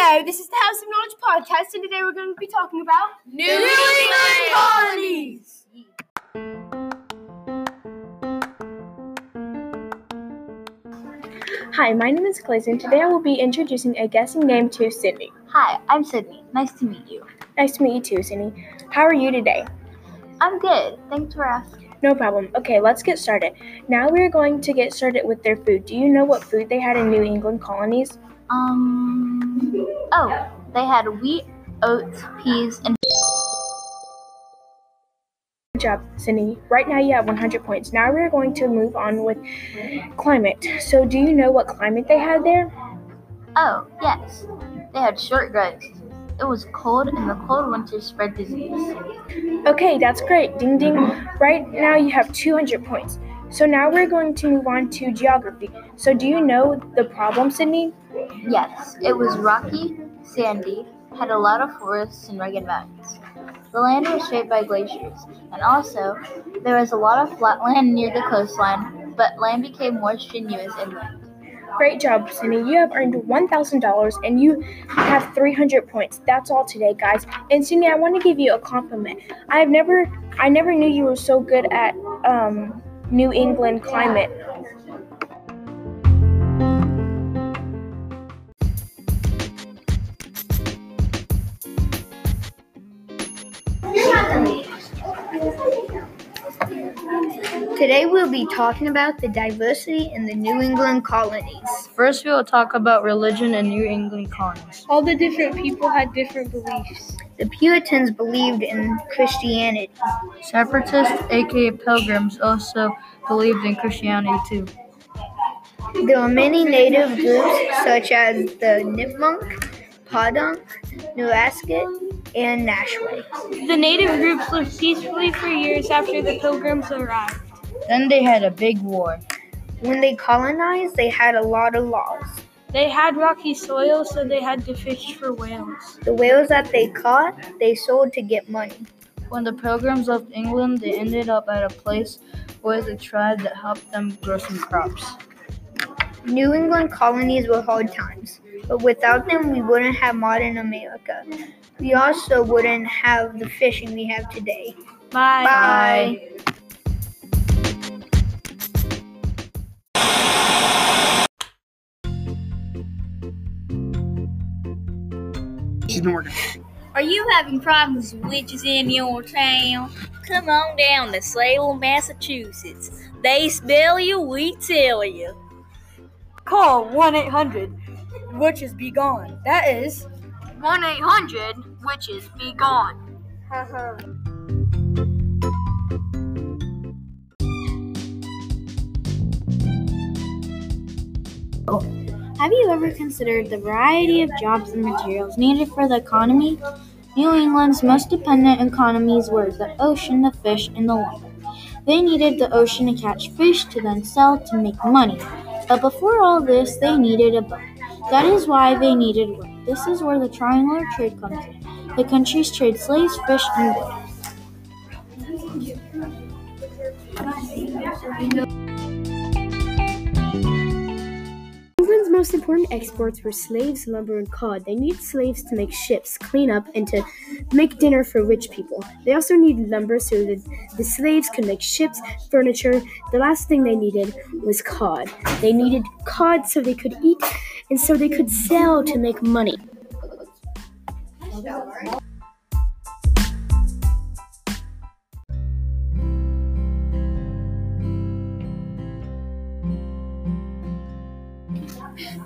Hello, this is the House of Knowledge podcast, and today we're going to be talking about New England colonies. Hi, my name is Clayton. Today I will be introducing a guessing name to Sydney. Hi, I'm Sydney. Nice to meet you. Nice to meet you too, Sydney. How are you today? I'm good. Thanks for asking. No problem. Okay, let's get started. Now we are going to get started with their food. Do you know what food they had in New England colonies? Um. Oh, they had wheat, oats, peas, and. Good job, Sydney. Right now you have 100 points. Now we are going to move on with climate. So, do you know what climate they had there? Oh, yes. They had short growth. It was cold, and the cold winters spread disease. Okay, that's great. Ding ding. Right now you have 200 points. So now we're going to move on to geography. So do you know the problem, Sydney? Yes, it was rocky, sandy, had a lot of forests and rugged mountains. The land was shaped by glaciers, and also there was a lot of flat land near the coastline, but land became more strenuous inland. Great job, Sydney. You have earned $1,000 and you have 300 points. That's all today, guys. And Sydney, I want to give you a compliment. I have never, I never knew you were so good at um, New England climate. Today we'll be talking about the diversity in the New England colonies. First, we will talk about religion in New England colonies. All the different people had different beliefs. The Puritans believed in Christianity. Separatists, aka Pilgrims, also believed in Christianity too. There were many native groups such as the Nipmuc, Podunk, Newasket, and Nashway. The native groups lived peacefully for years after the pilgrims arrived. Then they had a big war. When they colonized, they had a lot of laws. They had rocky soil, so they had to fish for whales. The whales that they caught, they sold to get money. When the pilgrims left England, they ended up at a place with a tribe that helped them grow some crops. New England colonies were hard times, but without them, we wouldn't have modern America. We also wouldn't have the fishing we have today. Bye. Bye. She's been working. Are you having problems with witches in your town? Come on down to Salem, Massachusetts. They spell you, we tell you. Call 1 800 Witches Be Gone. That is 1 800 Witches Be Gone. Uh-huh. Have you ever considered the variety of jobs and materials needed for the economy? New England's most dependent economies were the ocean, the fish, and the water. They needed the ocean to catch fish to then sell to make money. But before all this, they needed a boat. That is why they needed wood. This is where the triangular trade comes in. The countries trade slaves, fish, and wood. Most important exports were slaves, lumber, and cod. They needed slaves to make ships, clean up, and to make dinner for rich people. They also needed lumber so that the slaves could make ships, furniture. The last thing they needed was cod. They needed cod so they could eat and so they could sell to make money.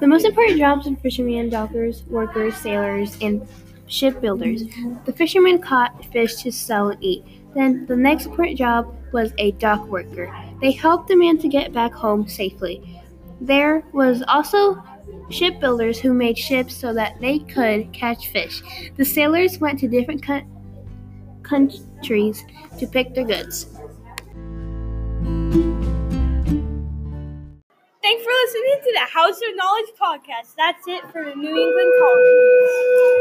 The most important jobs were fishermen, dockers, workers, sailors, and shipbuilders. The fishermen caught fish to sell and eat. Then the next important job was a dock worker. They helped the man to get back home safely. There was also shipbuilders who made ships so that they could catch fish. The sailors went to different coun- countries to pick their goods. Listening to the House of Knowledge podcast. That's it for the New England colonies.